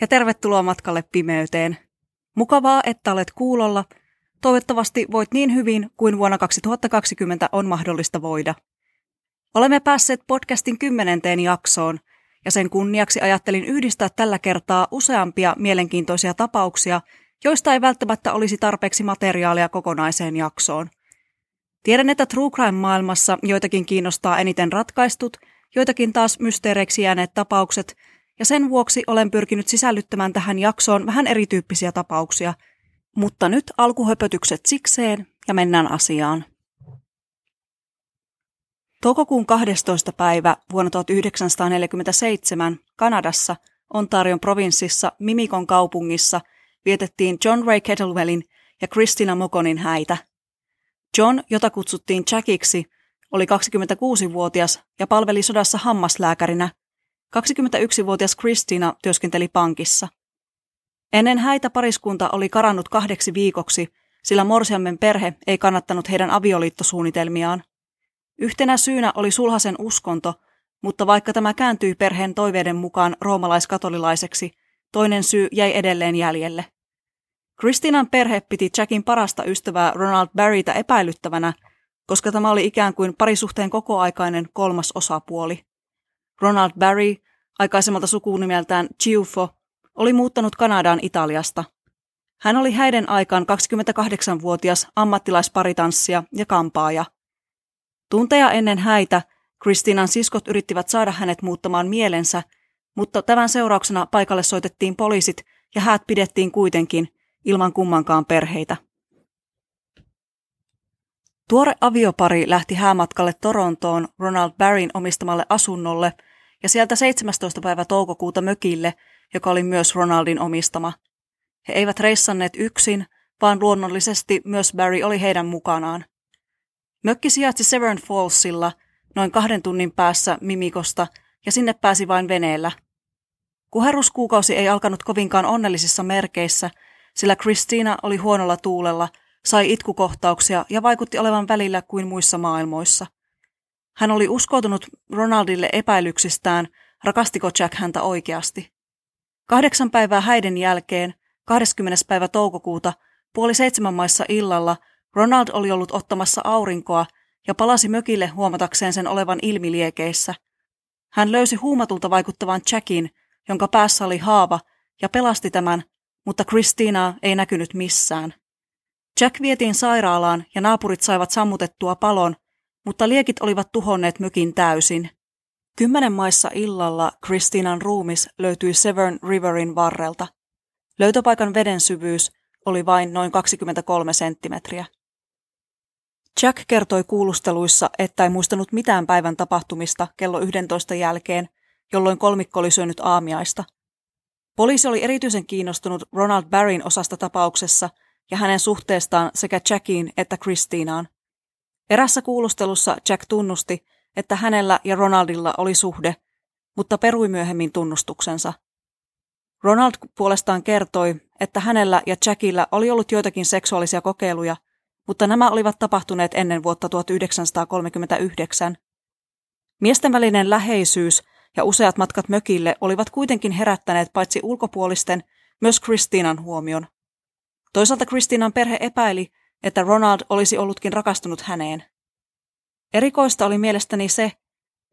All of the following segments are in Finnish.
Ja tervetuloa matkalle pimeyteen. Mukavaa, että olet kuulolla. Toivottavasti voit niin hyvin kuin vuonna 2020 on mahdollista voida. Olemme päässeet podcastin kymmenenteen jaksoon, ja sen kunniaksi ajattelin yhdistää tällä kertaa useampia mielenkiintoisia tapauksia, joista ei välttämättä olisi tarpeeksi materiaalia kokonaiseen jaksoon. Tiedän, että True Crime-maailmassa joitakin kiinnostaa eniten ratkaistut, joitakin taas mysteereiksi jääneet tapaukset, ja sen vuoksi olen pyrkinyt sisällyttämään tähän jaksoon vähän erityyppisiä tapauksia. Mutta nyt alkuhöpötykset sikseen ja mennään asiaan. Toukokuun 12. päivä vuonna 1947 Kanadassa Ontarion provinssissa Mimikon kaupungissa vietettiin John Ray Kettlewellin ja Christina Mokonin häitä. John, jota kutsuttiin Jackiksi, oli 26-vuotias ja palveli sodassa hammaslääkärinä. 21-vuotias Christina työskenteli pankissa. Ennen häitä pariskunta oli karannut kahdeksi viikoksi, sillä Morsiammen perhe ei kannattanut heidän avioliittosuunnitelmiaan. Yhtenä syynä oli sulhasen uskonto, mutta vaikka tämä kääntyi perheen toiveiden mukaan roomalaiskatolilaiseksi, toinen syy jäi edelleen jäljelle. Kristinan perhe piti Jackin parasta ystävää Ronald Barrytä epäilyttävänä, koska tämä oli ikään kuin parisuhteen kokoaikainen kolmas osapuoli. Ronald Barry, aikaisemmalta sukunimeltään Ciufo, oli muuttanut Kanadaan Italiasta. Hän oli häiden aikaan 28-vuotias ammattilaisparitanssija ja kampaaja – Tunteja ennen häitä Kristiinan siskot yrittivät saada hänet muuttamaan mielensä, mutta tämän seurauksena paikalle soitettiin poliisit ja häät pidettiin kuitenkin ilman kummankaan perheitä. Tuore aviopari lähti häämatkalle Torontoon Ronald Barryn omistamalle asunnolle ja sieltä 17. päivä toukokuuta mökille, joka oli myös Ronaldin omistama. He eivät reissanneet yksin, vaan luonnollisesti myös Barry oli heidän mukanaan. Mökki sijaitsi Severn Fallsilla, noin kahden tunnin päässä Mimikosta, ja sinne pääsi vain veneellä. Kuheruskuukausi ei alkanut kovinkaan onnellisissa merkeissä, sillä Christina oli huonolla tuulella, sai itkukohtauksia ja vaikutti olevan välillä kuin muissa maailmoissa. Hän oli uskoutunut Ronaldille epäilyksistään, rakastiko Jack häntä oikeasti. Kahdeksan päivää häiden jälkeen, 20. päivä toukokuuta, puoli seitsemän maissa illalla – Ronald oli ollut ottamassa aurinkoa ja palasi mökille huomatakseen sen olevan ilmiliekeissä. Hän löysi huumatulta vaikuttavan Jackin, jonka päässä oli haava, ja pelasti tämän, mutta Christinaa ei näkynyt missään. Jack vietiin sairaalaan ja naapurit saivat sammutettua palon, mutta liekit olivat tuhonneet mökin täysin. Kymmenen maissa illalla Christinan ruumis löytyi Severn Riverin varrelta. Löytöpaikan veden syvyys oli vain noin 23 senttimetriä. Jack kertoi kuulusteluissa, että ei muistanut mitään päivän tapahtumista kello 11 jälkeen, jolloin kolmikko oli syönyt aamiaista. Poliisi oli erityisen kiinnostunut Ronald Barryn osasta tapauksessa ja hänen suhteestaan sekä Jackiin että Christinaan. Erässä kuulustelussa Jack tunnusti, että hänellä ja Ronaldilla oli suhde, mutta perui myöhemmin tunnustuksensa. Ronald puolestaan kertoi, että hänellä ja Jackillä oli ollut joitakin seksuaalisia kokeiluja – mutta nämä olivat tapahtuneet ennen vuotta 1939. Miesten välinen läheisyys ja useat matkat mökille olivat kuitenkin herättäneet paitsi ulkopuolisten, myös Kristiinan huomion. Toisaalta Kristiinan perhe epäili, että Ronald olisi ollutkin rakastunut häneen. Erikoista oli mielestäni se,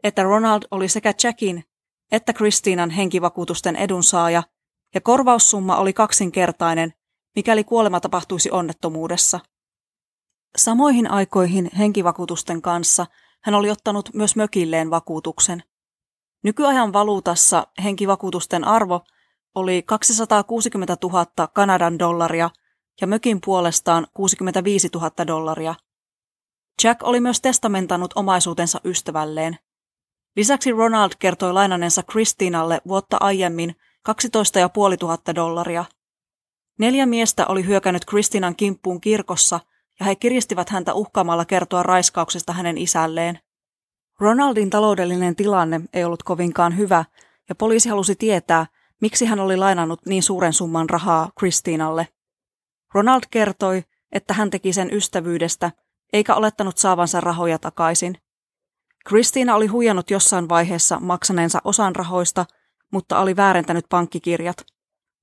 että Ronald oli sekä Jackin että Kristiinan henkivakuutusten edunsaaja, ja korvaussumma oli kaksinkertainen, mikäli kuolema tapahtuisi onnettomuudessa. Samoihin aikoihin henkivakuutusten kanssa hän oli ottanut myös mökilleen vakuutuksen. Nykyajan valuutassa henkivakuutusten arvo oli 260 000 Kanadan dollaria ja mökin puolestaan 65 000 dollaria. Jack oli myös testamentannut omaisuutensa ystävälleen. Lisäksi Ronald kertoi lainanensa Christinalle vuotta aiemmin 12 500 dollaria. Neljä miestä oli hyökännyt Kristinan kimppuun kirkossa – ja he kiristivät häntä uhkaamalla kertoa raiskauksesta hänen isälleen. Ronaldin taloudellinen tilanne ei ollut kovinkaan hyvä, ja poliisi halusi tietää, miksi hän oli lainannut niin suuren summan rahaa Kristiinalle. Ronald kertoi, että hän teki sen ystävyydestä, eikä olettanut saavansa rahoja takaisin. Kristiina oli huijannut jossain vaiheessa maksaneensa osan rahoista, mutta oli väärentänyt pankkikirjat.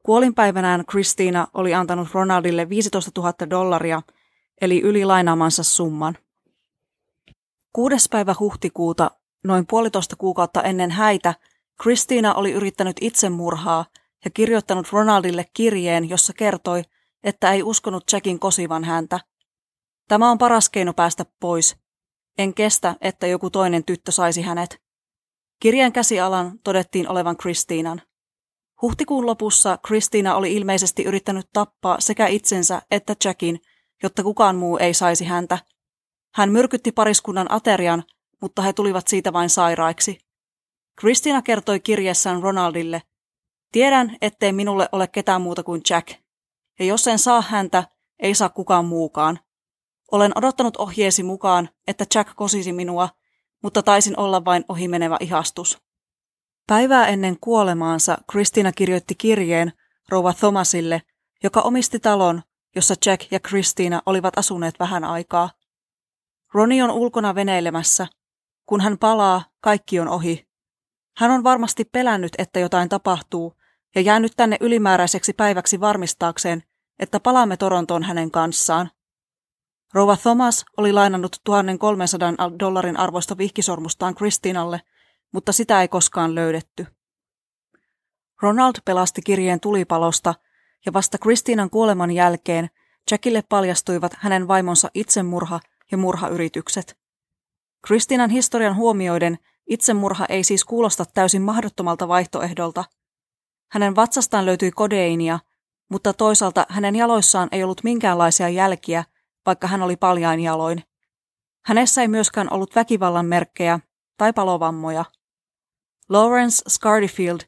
Kuolinpäivänään Kristiina oli antanut Ronaldille 15 000 dollaria, eli yli lainaamansa summan. Kuudes päivä huhtikuuta, noin puolitoista kuukautta ennen häitä, Kristiina oli yrittänyt itsemurhaa ja kirjoittanut Ronaldille kirjeen, jossa kertoi, että ei uskonut Jackin kosivan häntä. Tämä on paras keino päästä pois. En kestä, että joku toinen tyttö saisi hänet. Kirjeen käsialan todettiin olevan Kristiinan. Huhtikuun lopussa Kristiina oli ilmeisesti yrittänyt tappaa sekä itsensä että Jackin, jotta kukaan muu ei saisi häntä. Hän myrkytti pariskunnan aterian, mutta he tulivat siitä vain sairaiksi. Kristiina kertoi kirjeessään Ronaldille, tiedän, ettei minulle ole ketään muuta kuin Jack, ja jos en saa häntä, ei saa kukaan muukaan. Olen odottanut ohjeesi mukaan, että Jack kosisi minua, mutta taisin olla vain ohimenevä ihastus. Päivää ennen kuolemaansa Kristina kirjoitti kirjeen rouva Thomasille, joka omisti talon, jossa Jack ja Kristiina olivat asuneet vähän aikaa. Roni on ulkona veneilemässä. Kun hän palaa, kaikki on ohi. Hän on varmasti pelännyt, että jotain tapahtuu, ja jäänyt tänne ylimääräiseksi päiväksi varmistaakseen, että palaamme Torontoon hänen kanssaan. Rouva Thomas oli lainannut 1300 dollarin arvoista vihkisormustaan Kristinalle, mutta sitä ei koskaan löydetty. Ronald pelasti kirjeen tulipalosta, ja vasta Kristiinan kuoleman jälkeen Jackille paljastuivat hänen vaimonsa itsemurha ja murhayritykset. Kristiinan historian huomioiden itsemurha ei siis kuulosta täysin mahdottomalta vaihtoehdolta. Hänen vatsastaan löytyi kodeinia, mutta toisaalta hänen jaloissaan ei ollut minkäänlaisia jälkiä, vaikka hän oli paljain jaloin. Hänessä ei myöskään ollut väkivallan merkkejä tai palovammoja. Lawrence Scardifield,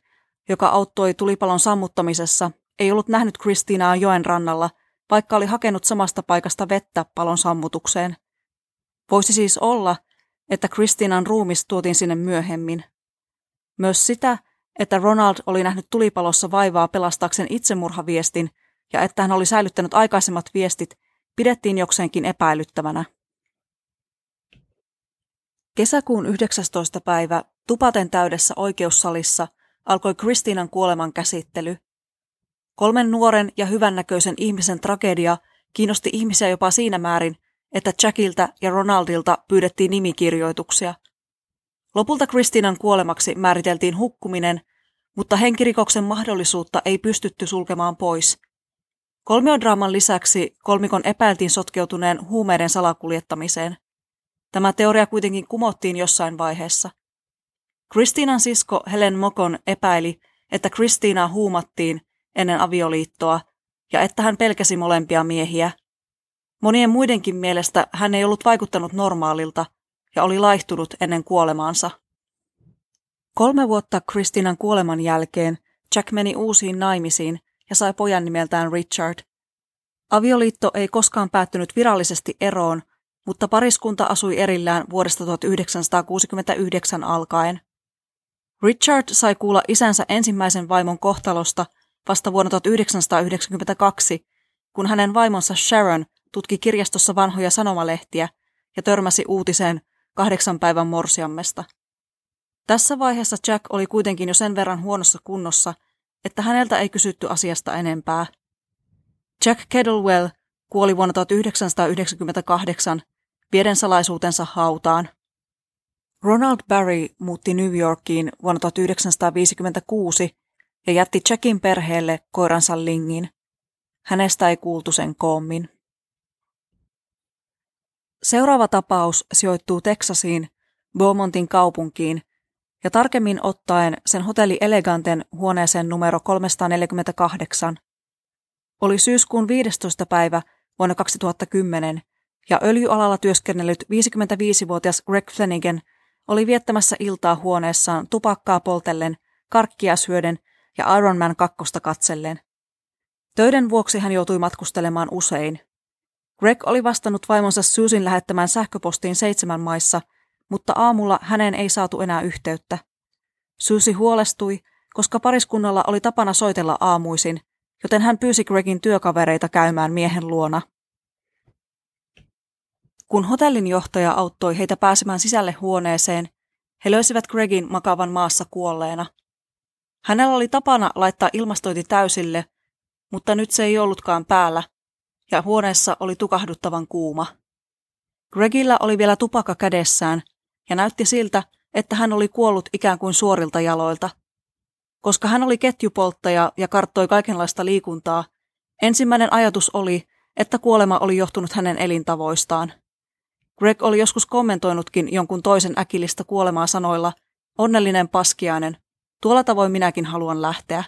joka auttoi tulipalon sammuttamisessa, ei ollut nähnyt Kristinaa joen rannalla, vaikka oli hakenut samasta paikasta vettä palon sammutukseen. Voisi siis olla, että Kristinan ruumis tuotiin sinne myöhemmin. Myös sitä, että Ronald oli nähnyt tulipalossa vaivaa pelastaakseen itsemurhaviestin ja että hän oli säilyttänyt aikaisemmat viestit, pidettiin jokseenkin epäilyttävänä. Kesäkuun 19. päivä tupaten täydessä oikeussalissa alkoi Kristiinan kuoleman käsittely. Kolmen nuoren ja hyvännäköisen ihmisen tragedia kiinnosti ihmisiä jopa siinä määrin, että Jackiltä ja Ronaldilta pyydettiin nimikirjoituksia. Lopulta Kristiinan kuolemaksi määriteltiin hukkuminen, mutta henkirikoksen mahdollisuutta ei pystytty sulkemaan pois. Kolmiodraaman lisäksi kolmikon epäiltiin sotkeutuneen huumeiden salakuljettamiseen. Tämä teoria kuitenkin kumottiin jossain vaiheessa. Kristiinan sisko Helen Mokon epäili, että Kristiinaa huumattiin ennen avioliittoa ja että hän pelkäsi molempia miehiä. Monien muidenkin mielestä hän ei ollut vaikuttanut normaalilta ja oli laihtunut ennen kuolemaansa. Kolme vuotta Kristiinan kuoleman jälkeen Jack meni uusiin naimisiin ja sai pojan nimeltään Richard. Avioliitto ei koskaan päättynyt virallisesti eroon, mutta pariskunta asui erillään vuodesta 1969 alkaen. Richard sai kuulla isänsä ensimmäisen vaimon kohtalosta vasta vuonna 1992, kun hänen vaimonsa Sharon tutki kirjastossa vanhoja sanomalehtiä ja törmäsi uutiseen kahdeksan päivän morsiammesta. Tässä vaiheessa Jack oli kuitenkin jo sen verran huonossa kunnossa, että häneltä ei kysytty asiasta enempää. Jack Kettlewell kuoli vuonna 1998 vieden salaisuutensa hautaan. Ronald Barry muutti New Yorkiin vuonna 1956 ja jätti Jackin perheelle koiransa Lingin. Hänestä ei kuultu sen koommin. Seuraava tapaus sijoittuu Teksasiin, Beaumontin kaupunkiin, ja tarkemmin ottaen sen hotelli Eleganten huoneeseen numero 348. Oli syyskuun 15. päivä vuonna 2010, ja öljyalalla työskennellyt 55-vuotias Greg Flanagan oli viettämässä iltaa huoneessaan tupakkaa poltellen, karkkia syöden ja Ironman kakkosta katsellen. Töiden vuoksi hän joutui matkustelemaan usein. Greg oli vastannut vaimonsa Susin lähettämään sähköpostiin seitsemän maissa, mutta aamulla hänen ei saatu enää yhteyttä. Susi huolestui, koska pariskunnalla oli tapana soitella aamuisin, joten hän pyysi Gregin työkavereita käymään miehen luona. Kun hotellin johtaja auttoi heitä pääsemään sisälle huoneeseen, he löysivät Gregin makavan maassa kuolleena. Hänellä oli tapana laittaa ilmastointi täysille, mutta nyt se ei ollutkaan päällä, ja huoneessa oli tukahduttavan kuuma. Gregillä oli vielä tupakka kädessään, ja näytti siltä, että hän oli kuollut ikään kuin suorilta jaloilta. Koska hän oli ketjupolttaja ja karttoi kaikenlaista liikuntaa, ensimmäinen ajatus oli, että kuolema oli johtunut hänen elintavoistaan. Greg oli joskus kommentoinutkin jonkun toisen äkillistä kuolemaa sanoilla, onnellinen paskiainen, tuolla tavoin minäkin haluan lähteä.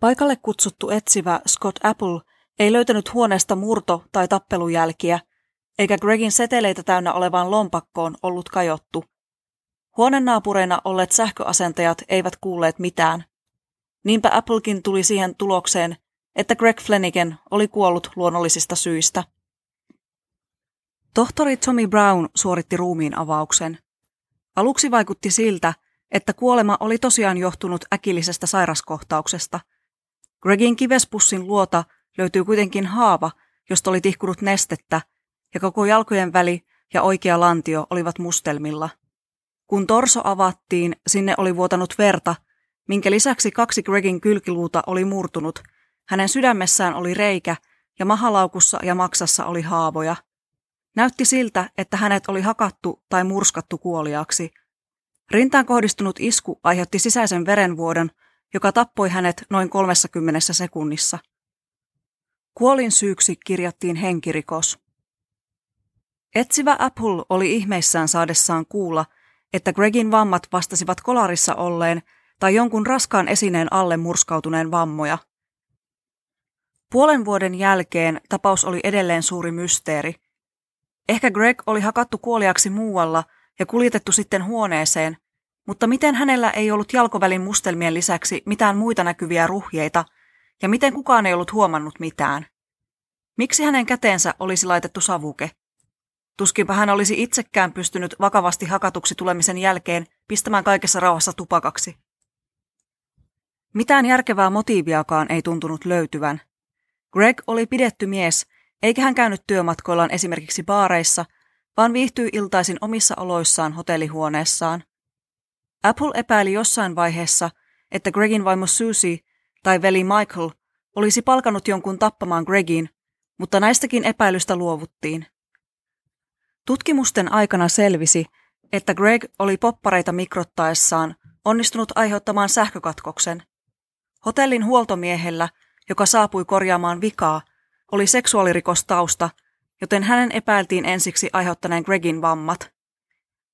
Paikalle kutsuttu etsivä Scott Apple ei löytänyt huoneesta murto- tai tappelujälkiä, eikä Gregin seteleitä täynnä olevaan lompakkoon ollut kajottu. Huonenaapureina olleet sähköasentajat eivät kuulleet mitään. Niinpä Applekin tuli siihen tulokseen, että Greg Flanagan oli kuollut luonnollisista syistä. Tohtori Tommy Brown suoritti ruumiin avauksen. Aluksi vaikutti siltä, että kuolema oli tosiaan johtunut äkillisestä sairaskohtauksesta. Gregin kivespussin luota löytyy kuitenkin haava, josta oli tihkunut nestettä, ja koko jalkojen väli ja oikea lantio olivat mustelmilla. Kun torso avattiin, sinne oli vuotanut verta, minkä lisäksi kaksi Gregin kylkiluuta oli murtunut. Hänen sydämessään oli reikä ja mahalaukussa ja maksassa oli haavoja. Näytti siltä, että hänet oli hakattu tai murskattu kuoliaksi. Rintaan kohdistunut isku aiheutti sisäisen verenvuodon, joka tappoi hänet noin 30 sekunnissa. Kuolin syyksi kirjattiin henkirikos. Etsivä Apple oli ihmeissään saadessaan kuulla, että Gregin vammat vastasivat kolarissa olleen tai jonkun raskaan esineen alle murskautuneen vammoja. Puolen vuoden jälkeen tapaus oli edelleen suuri mysteeri. Ehkä Greg oli hakattu kuoliaksi muualla ja kuljetettu sitten huoneeseen, mutta miten hänellä ei ollut jalkovälin mustelmien lisäksi mitään muita näkyviä ruhjeita, ja miten kukaan ei ollut huomannut mitään? Miksi hänen käteensä olisi laitettu savuke? Tuskinpä hän olisi itsekään pystynyt vakavasti hakatuksi tulemisen jälkeen pistämään kaikessa rauhassa tupakaksi. Mitään järkevää motiiviakaan ei tuntunut löytyvän. Greg oli pidetty mies, eikä hän käynyt työmatkoillaan esimerkiksi baareissa, vaan viihtyi iltaisin omissa oloissaan hotellihuoneessaan. Apple epäili jossain vaiheessa, että Gregin vaimo Susie tai veli Michael olisi palkanut jonkun tappamaan Gregin, mutta näistäkin epäilystä luovuttiin. Tutkimusten aikana selvisi, että Greg oli poppareita mikrottaessaan onnistunut aiheuttamaan sähkökatkoksen. Hotellin huoltomiehellä, joka saapui korjaamaan vikaa, oli seksuaalirikostausta, joten hänen epäiltiin ensiksi aiheuttaneen Gregin vammat.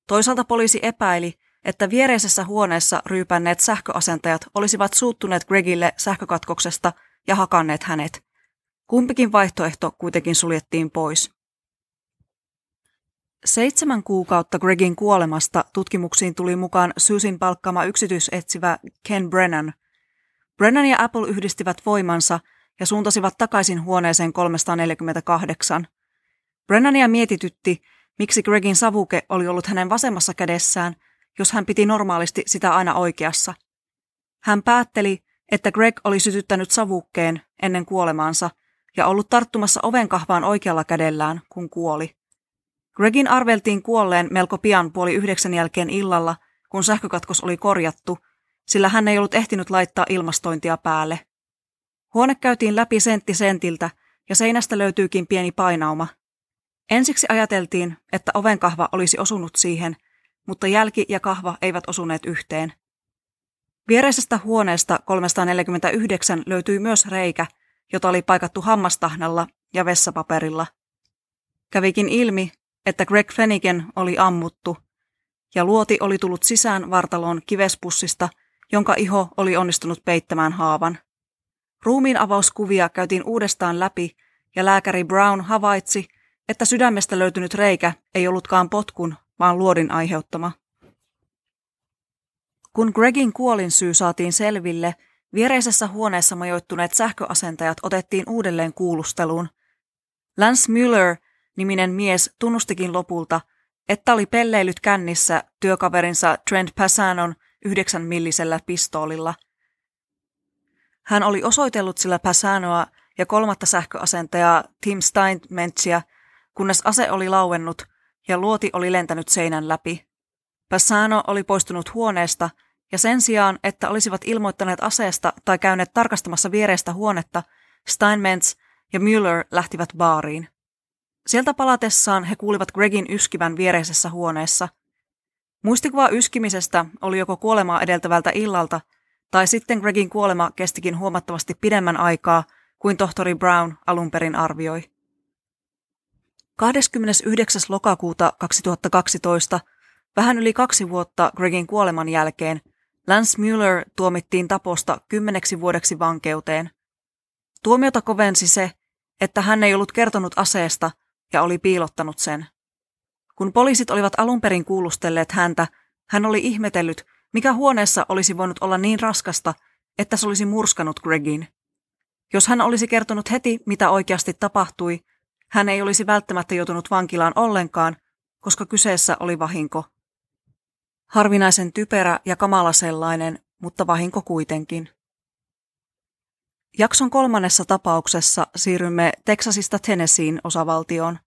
Toisaalta poliisi epäili, että viereisessä huoneessa ryypänneet sähköasentajat olisivat suuttuneet Gregille sähkökatkoksesta ja hakanneet hänet. Kumpikin vaihtoehto kuitenkin suljettiin pois. Seitsemän kuukautta Gregin kuolemasta tutkimuksiin tuli mukaan Susin palkkama yksityisetsivä Ken Brennan. Brennan ja Apple yhdistivät voimansa ja suuntasivat takaisin huoneeseen 348. Brennania mietitytti, miksi Gregin savuke oli ollut hänen vasemmassa kädessään, jos hän piti normaalisti sitä aina oikeassa. Hän päätteli, että Greg oli sytyttänyt savukkeen ennen kuolemaansa ja ollut tarttumassa ovenkahvaan oikealla kädellään, kun kuoli. Gregin arveltiin kuolleen melko pian puoli yhdeksän jälkeen illalla, kun sähkökatkos oli korjattu, sillä hän ei ollut ehtinyt laittaa ilmastointia päälle. Huone käytiin läpi sentti sentiltä ja seinästä löytyykin pieni painauma. Ensiksi ajateltiin, että ovenkahva olisi osunut siihen, mutta jälki ja kahva eivät osuneet yhteen. Viereisestä huoneesta 349 löytyi myös reikä, jota oli paikattu hammastahnalla ja vessapaperilla. Kävikin ilmi, että Greg Flanagan oli ammuttu, ja luoti oli tullut sisään vartaloon kivespussista, jonka iho oli onnistunut peittämään haavan. Ruumiin avauskuvia käytiin uudestaan läpi, ja lääkäri Brown havaitsi, että sydämestä löytynyt reikä ei ollutkaan potkun, vaan luodin aiheuttama. Kun Gregin kuolin syy saatiin selville, viereisessä huoneessa majoittuneet sähköasentajat otettiin uudelleen kuulusteluun. Lance Müller niminen mies tunnustikin lopulta, että oli pelleilyt kännissä työkaverinsa Trent Passanon yhdeksän millisellä pistoolilla. Hän oli osoitellut sillä Passanoa ja kolmatta sähköasentajaa Tim Steinmentzia, kunnes ase oli lauennut ja luoti oli lentänyt seinän läpi. Passano oli poistunut huoneesta ja sen sijaan, että olisivat ilmoittaneet aseesta tai käyneet tarkastamassa viereistä huonetta, Steinmetz ja Müller lähtivät baariin. Sieltä palatessaan he kuulivat Gregin yskivän viereisessä huoneessa. Muistikuva yskimisestä oli joko kuolemaa edeltävältä illalta, tai sitten Gregin kuolema kestikin huomattavasti pidemmän aikaa kuin tohtori Brown alun perin arvioi. 29. lokakuuta 2012, vähän yli kaksi vuotta Gregin kuoleman jälkeen, Lance Mueller tuomittiin taposta kymmeneksi vuodeksi vankeuteen. Tuomiota kovensi se, että hän ei ollut kertonut aseesta ja oli piilottanut sen. Kun poliisit olivat alun perin kuulustelleet häntä, hän oli ihmetellyt, mikä huoneessa olisi voinut olla niin raskasta, että se olisi murskanut Gregin. Jos hän olisi kertonut heti, mitä oikeasti tapahtui, hän ei olisi välttämättä joutunut vankilaan ollenkaan, koska kyseessä oli vahinko. Harvinaisen typerä ja kamala sellainen, mutta vahinko kuitenkin. Jakson kolmannessa tapauksessa siirrymme Teksasista Tennesseein osavaltioon.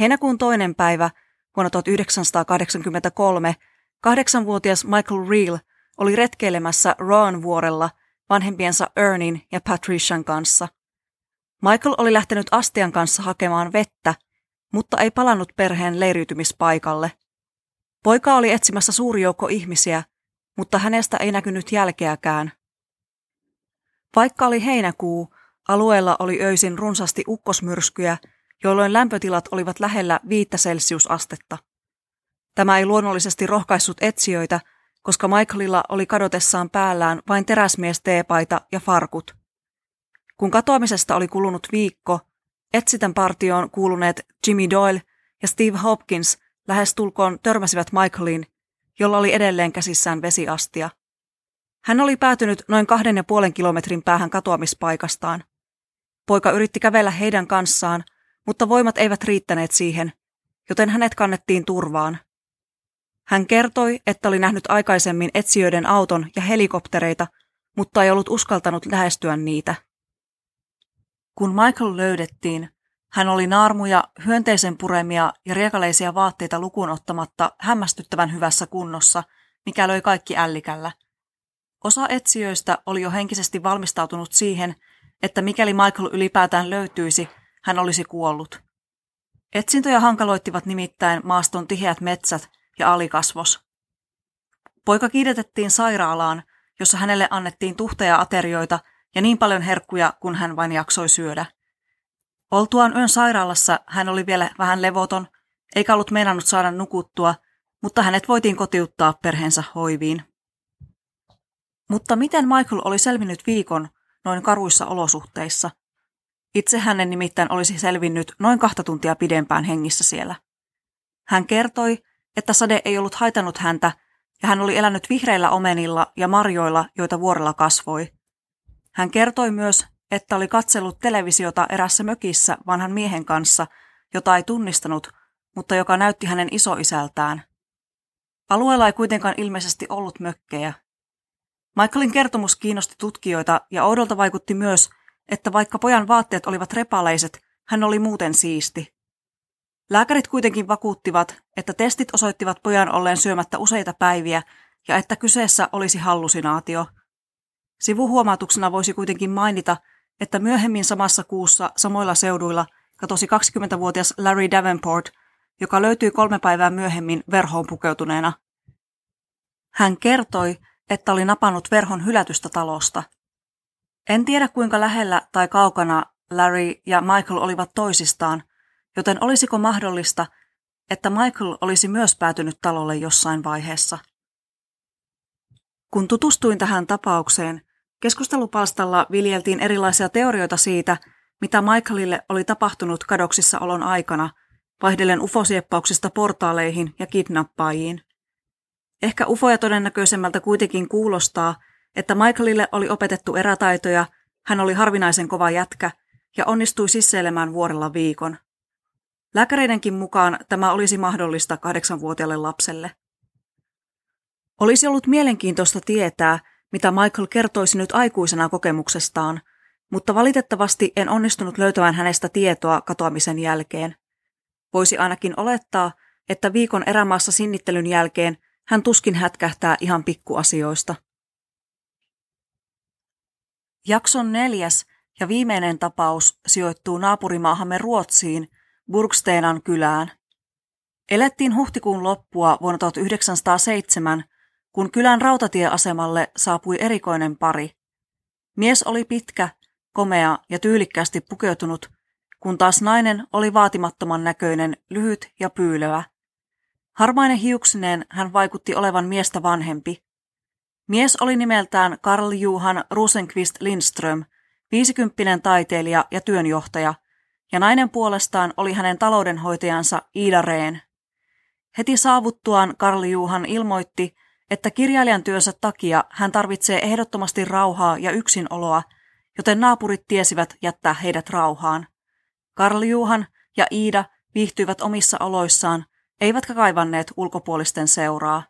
Heinäkuun toinen päivä vuonna 1983 kahdeksanvuotias Michael Reel oli retkeilemässä Roan vuorella vanhempiensa Ernin ja Patrician kanssa. Michael oli lähtenyt astian kanssa hakemaan vettä, mutta ei palannut perheen leiriytymispaikalle. Poika oli etsimässä suuri joukko ihmisiä, mutta hänestä ei näkynyt jälkeäkään. Vaikka oli heinäkuu, alueella oli öisin runsasti ukkosmyrskyjä, jolloin lämpötilat olivat lähellä viittä celsiusastetta. Tämä ei luonnollisesti rohkaissut etsijöitä, koska Michaelilla oli kadotessaan päällään vain teräsmies teepaita ja farkut. Kun katoamisesta oli kulunut viikko, etsitän partioon kuuluneet Jimmy Doyle ja Steve Hopkins lähes tulkoon törmäsivät Michaeliin, jolla oli edelleen käsissään vesiastia. Hän oli päätynyt noin kahden ja puolen kilometrin päähän katoamispaikastaan. Poika yritti kävellä heidän kanssaan, mutta voimat eivät riittäneet siihen, joten hänet kannettiin turvaan. Hän kertoi, että oli nähnyt aikaisemmin etsijöiden auton ja helikoptereita, mutta ei ollut uskaltanut lähestyä niitä. Kun Michael löydettiin, hän oli naarmuja, hyönteisen puremia ja riekaleisia vaatteita lukuun ottamatta hämmästyttävän hyvässä kunnossa, mikä löi kaikki ällikällä. Osa etsijöistä oli jo henkisesti valmistautunut siihen, että mikäli Michael ylipäätään löytyisi, hän olisi kuollut. Etsintöjä hankaloittivat nimittäin maaston tiheät metsät ja alikasvos. Poika kiidetettiin sairaalaan, jossa hänelle annettiin tuhteja aterioita ja niin paljon herkkuja, kun hän vain jaksoi syödä. Oltuaan yön sairaalassa hän oli vielä vähän levoton, eikä ollut meinannut saada nukuttua, mutta hänet voitiin kotiuttaa perheensä hoiviin. Mutta miten Michael oli selvinnyt viikon noin karuissa olosuhteissa? Itse hänen nimittäin olisi selvinnyt noin kahta tuntia pidempään hengissä siellä. Hän kertoi, että sade ei ollut haitannut häntä ja hän oli elänyt vihreillä omenilla ja marjoilla, joita vuorella kasvoi. Hän kertoi myös, että oli katsellut televisiota erässä mökissä vanhan miehen kanssa, jota ei tunnistanut, mutta joka näytti hänen isoisältään. Alueella ei kuitenkaan ilmeisesti ollut mökkejä. Michaelin kertomus kiinnosti tutkijoita ja oudolta vaikutti myös, että vaikka pojan vaatteet olivat repaleiset, hän oli muuten siisti. Lääkärit kuitenkin vakuuttivat, että testit osoittivat pojan olleen syömättä useita päiviä ja että kyseessä olisi hallusinaatio. Sivuhuomautuksena voisi kuitenkin mainita, että myöhemmin samassa kuussa samoilla seuduilla katosi 20-vuotias Larry Davenport, joka löytyi kolme päivää myöhemmin verhoon pukeutuneena. Hän kertoi, että oli napannut verhon hylätystä talosta. En tiedä kuinka lähellä tai kaukana Larry ja Michael olivat toisistaan, joten olisiko mahdollista, että Michael olisi myös päätynyt talolle jossain vaiheessa. Kun tutustuin tähän tapaukseen, keskustelupalstalla viljeltiin erilaisia teorioita siitä, mitä Michaelille oli tapahtunut kadoksissa olon aikana, vaihdellen ufosieppauksista portaaleihin ja kidnappaajiin. Ehkä ufoja todennäköisemmältä kuitenkin kuulostaa, että Michaelille oli opetettu erätaitoja, hän oli harvinaisen kova jätkä ja onnistui sisseilemään vuorella viikon – Lääkäreidenkin mukaan tämä olisi mahdollista kahdeksanvuotiaalle lapselle. Olisi ollut mielenkiintoista tietää, mitä Michael kertoisi nyt aikuisena kokemuksestaan, mutta valitettavasti en onnistunut löytämään hänestä tietoa katoamisen jälkeen. Voisi ainakin olettaa, että viikon erämaassa sinnittelyn jälkeen hän tuskin hätkähtää ihan pikkuasioista. Jakson neljäs ja viimeinen tapaus sijoittuu naapurimaahamme Ruotsiin, Burgstenan kylään. Elettiin huhtikuun loppua vuonna 1907, kun kylän rautatieasemalle saapui erikoinen pari. Mies oli pitkä, komea ja tyylikkästi pukeutunut, kun taas nainen oli vaatimattoman näköinen, lyhyt ja pyylevä. Harmainen hiuksineen hän vaikutti olevan miestä vanhempi. Mies oli nimeltään Karl Johan Rosenqvist Lindström, viisikymppinen taiteilija ja työnjohtaja, ja nainen puolestaan oli hänen taloudenhoitajansa Ida Rehn. Heti saavuttuaan Karl Juhan ilmoitti, että kirjailijan työnsä takia hän tarvitsee ehdottomasti rauhaa ja yksinoloa, joten naapurit tiesivät jättää heidät rauhaan. Karl Juhan ja Iida viihtyivät omissa oloissaan, eivätkä kaivanneet ulkopuolisten seuraa.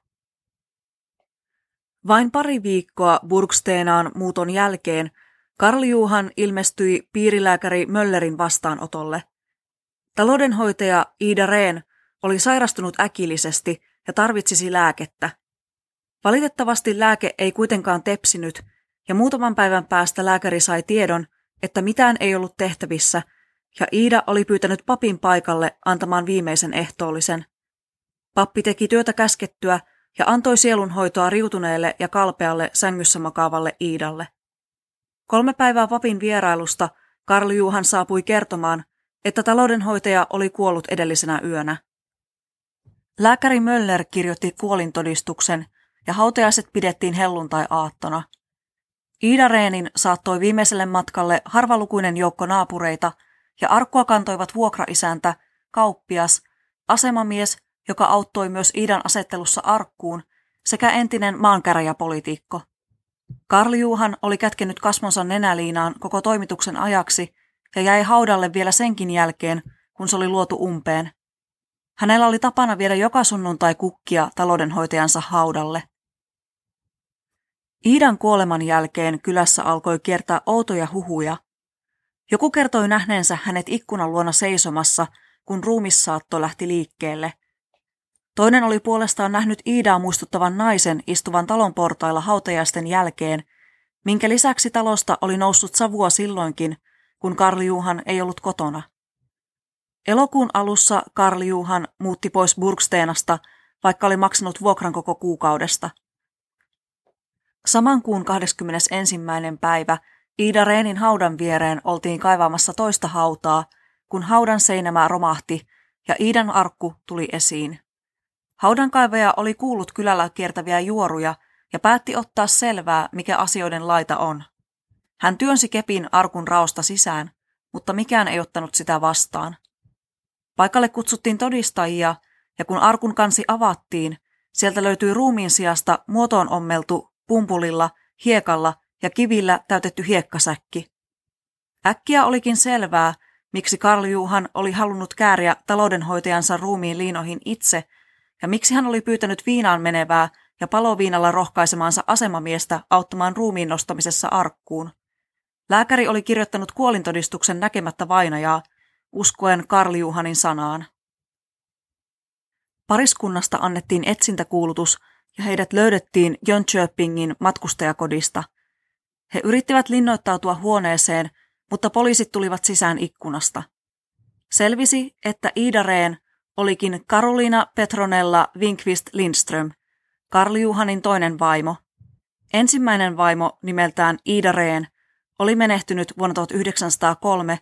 Vain pari viikkoa Burgsteenaan muuton jälkeen Karl Juhan ilmestyi piirilääkäri Möllerin vastaanotolle. Taloudenhoitaja Iida Rehn oli sairastunut äkillisesti ja tarvitsisi lääkettä. Valitettavasti lääke ei kuitenkaan tepsinyt, ja muutaman päivän päästä lääkäri sai tiedon, että mitään ei ollut tehtävissä, ja Iida oli pyytänyt papin paikalle antamaan viimeisen ehtoollisen. Pappi teki työtä käskettyä ja antoi sielunhoitoa riutuneelle ja kalpealle sängyssä makaavalle Iidalle. Kolme päivää papin vierailusta Karl Juhan saapui kertomaan, että taloudenhoitaja oli kuollut edellisenä yönä. Lääkäri Möller kirjoitti kuolintodistuksen ja hautajaiset pidettiin helluntai-aattona. Iida Reenin saattoi viimeiselle matkalle harvalukuinen joukko naapureita ja arkkua kantoivat vuokraisäntä, kauppias, asemamies, joka auttoi myös Iidan asettelussa arkkuun, sekä entinen maankäräjäpolitiikko. Karl Juhan oli kätkenyt kasvonsa nenäliinaan koko toimituksen ajaksi ja jäi haudalle vielä senkin jälkeen, kun se oli luotu umpeen. Hänellä oli tapana viedä joka sunnuntai kukkia taloudenhoitajansa haudalle. Iidan kuoleman jälkeen kylässä alkoi kiertää outoja huhuja. Joku kertoi nähneensä hänet ikkunan luona seisomassa, kun ruumissaatto lähti liikkeelle. Toinen oli puolestaan nähnyt Iidaa muistuttavan naisen istuvan talon portailla hautajaisten jälkeen, minkä lisäksi talosta oli noussut savua silloinkin, kun Karli Juhan ei ollut kotona. Elokuun alussa Karl Juhan muutti pois Burgsteenasta, vaikka oli maksanut vuokran koko kuukaudesta. Saman kuun 21. päivä Iida Reenin haudan viereen oltiin kaivamassa toista hautaa, kun haudan seinämä romahti ja Iidan arkku tuli esiin. Haudankaivaja oli kuullut kylällä kiertäviä juoruja ja päätti ottaa selvää, mikä asioiden laita on. Hän työnsi kepin arkun raosta sisään, mutta mikään ei ottanut sitä vastaan. Paikalle kutsuttiin todistajia, ja kun arkun kansi avattiin, sieltä löytyi ruumiin sijasta muotoon ommeltu pumpulilla, hiekalla ja kivillä täytetty hiekkasäkki. Äkkiä olikin selvää, miksi Karl Juhan oli halunnut kääriä taloudenhoitajansa ruumiin liinoihin itse, ja miksi hän oli pyytänyt viinaan menevää ja paloviinalla rohkaisemaansa asemamiestä auttamaan ruumiin nostamisessa arkkuun. Lääkäri oli kirjoittanut kuolintodistuksen näkemättä vainajaa, uskoen Karl Juhanin sanaan. Pariskunnasta annettiin etsintäkuulutus ja heidät löydettiin Jönköpingin matkustajakodista. He yrittivät linnoittautua huoneeseen, mutta poliisit tulivat sisään ikkunasta. Selvisi, että Iida Rehn olikin Karolina Petronella Winkvist Lindström, Karl Juhanin toinen vaimo. Ensimmäinen vaimo nimeltään Iida Rehn oli menehtynyt vuonna 1903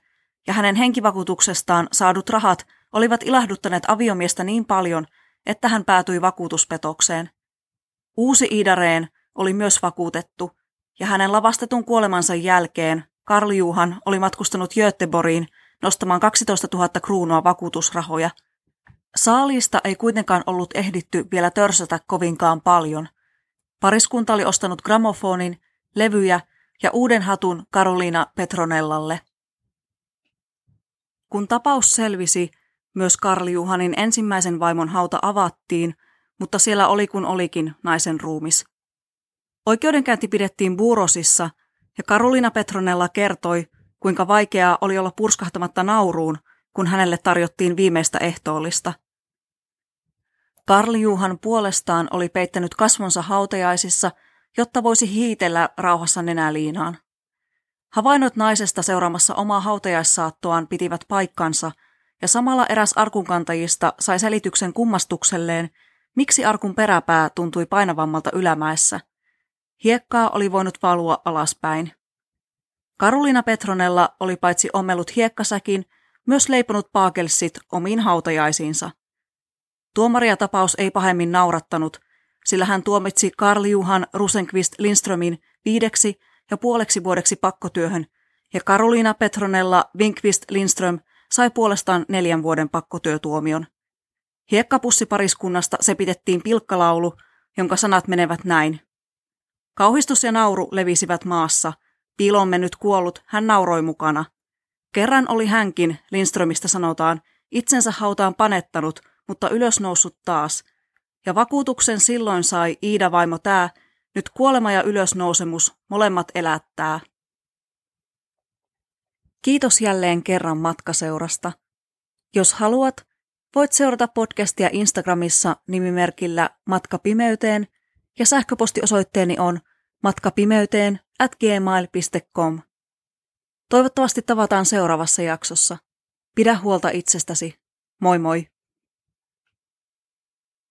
ja hänen henkivakuutuksestaan saadut rahat olivat ilahduttaneet aviomiestä niin paljon, että hän päätyi vakuutuspetokseen. Uusi Idareen oli myös vakuutettu, ja hänen lavastetun kuolemansa jälkeen Karl Juhan oli matkustanut Göteboriin nostamaan 12 000 kruunua vakuutusrahoja. Saalista ei kuitenkaan ollut ehditty vielä törsätä kovinkaan paljon. Pariskunta oli ostanut gramofonin, levyjä ja uuden hatun Karoliina Petronellalle. Kun tapaus selvisi, myös Karli Juhanin ensimmäisen vaimon hauta avattiin, mutta siellä oli kun olikin naisen ruumis. Oikeudenkäynti pidettiin Buurosissa ja Karolina Petronella kertoi, kuinka vaikeaa oli olla purskahtamatta nauruun, kun hänelle tarjottiin viimeistä ehtoollista. Karl Juhan puolestaan oli peittänyt kasvonsa hautajaisissa, jotta voisi hiitellä rauhassa nenäliinaan. Havainnot naisesta seuraamassa omaa hautajaissaattoaan pitivät paikkansa, ja samalla eräs arkunkantajista sai selityksen kummastukselleen, miksi arkun peräpää tuntui painavammalta ylämäessä. Hiekkaa oli voinut valua alaspäin. Karolina Petronella oli paitsi ommellut hiekkasäkin, myös leiponut paakelsit omiin hautajaisiinsa. Tuomaria tapaus ei pahemmin naurattanut, sillä hän tuomitsi Karl Juhan Rusenqvist Lindströmin viideksi ja puoleksi vuodeksi pakkotyöhön, ja Karolina Petronella Winkvist Lindström sai puolestaan neljän vuoden pakkotyötuomion. Hiekkapussipariskunnasta se pitettiin pilkkalaulu, jonka sanat menevät näin. Kauhistus ja nauru levisivät maassa. Piiloon mennyt kuollut, hän nauroi mukana. Kerran oli hänkin, Lindströmistä sanotaan, itsensä hautaan panettanut, mutta ylösnoussut taas. Ja vakuutuksen silloin sai Iida vaimo tää, nyt kuolema ja ylösnousemus molemmat elättää. Kiitos jälleen kerran matkaseurasta. Jos haluat, voit seurata podcastia Instagramissa nimimerkillä Matka pimeyteen ja sähköpostiosoitteeni on matkapimeyteen at gmail.com. Toivottavasti tavataan seuraavassa jaksossa. Pidä huolta itsestäsi. Moi moi!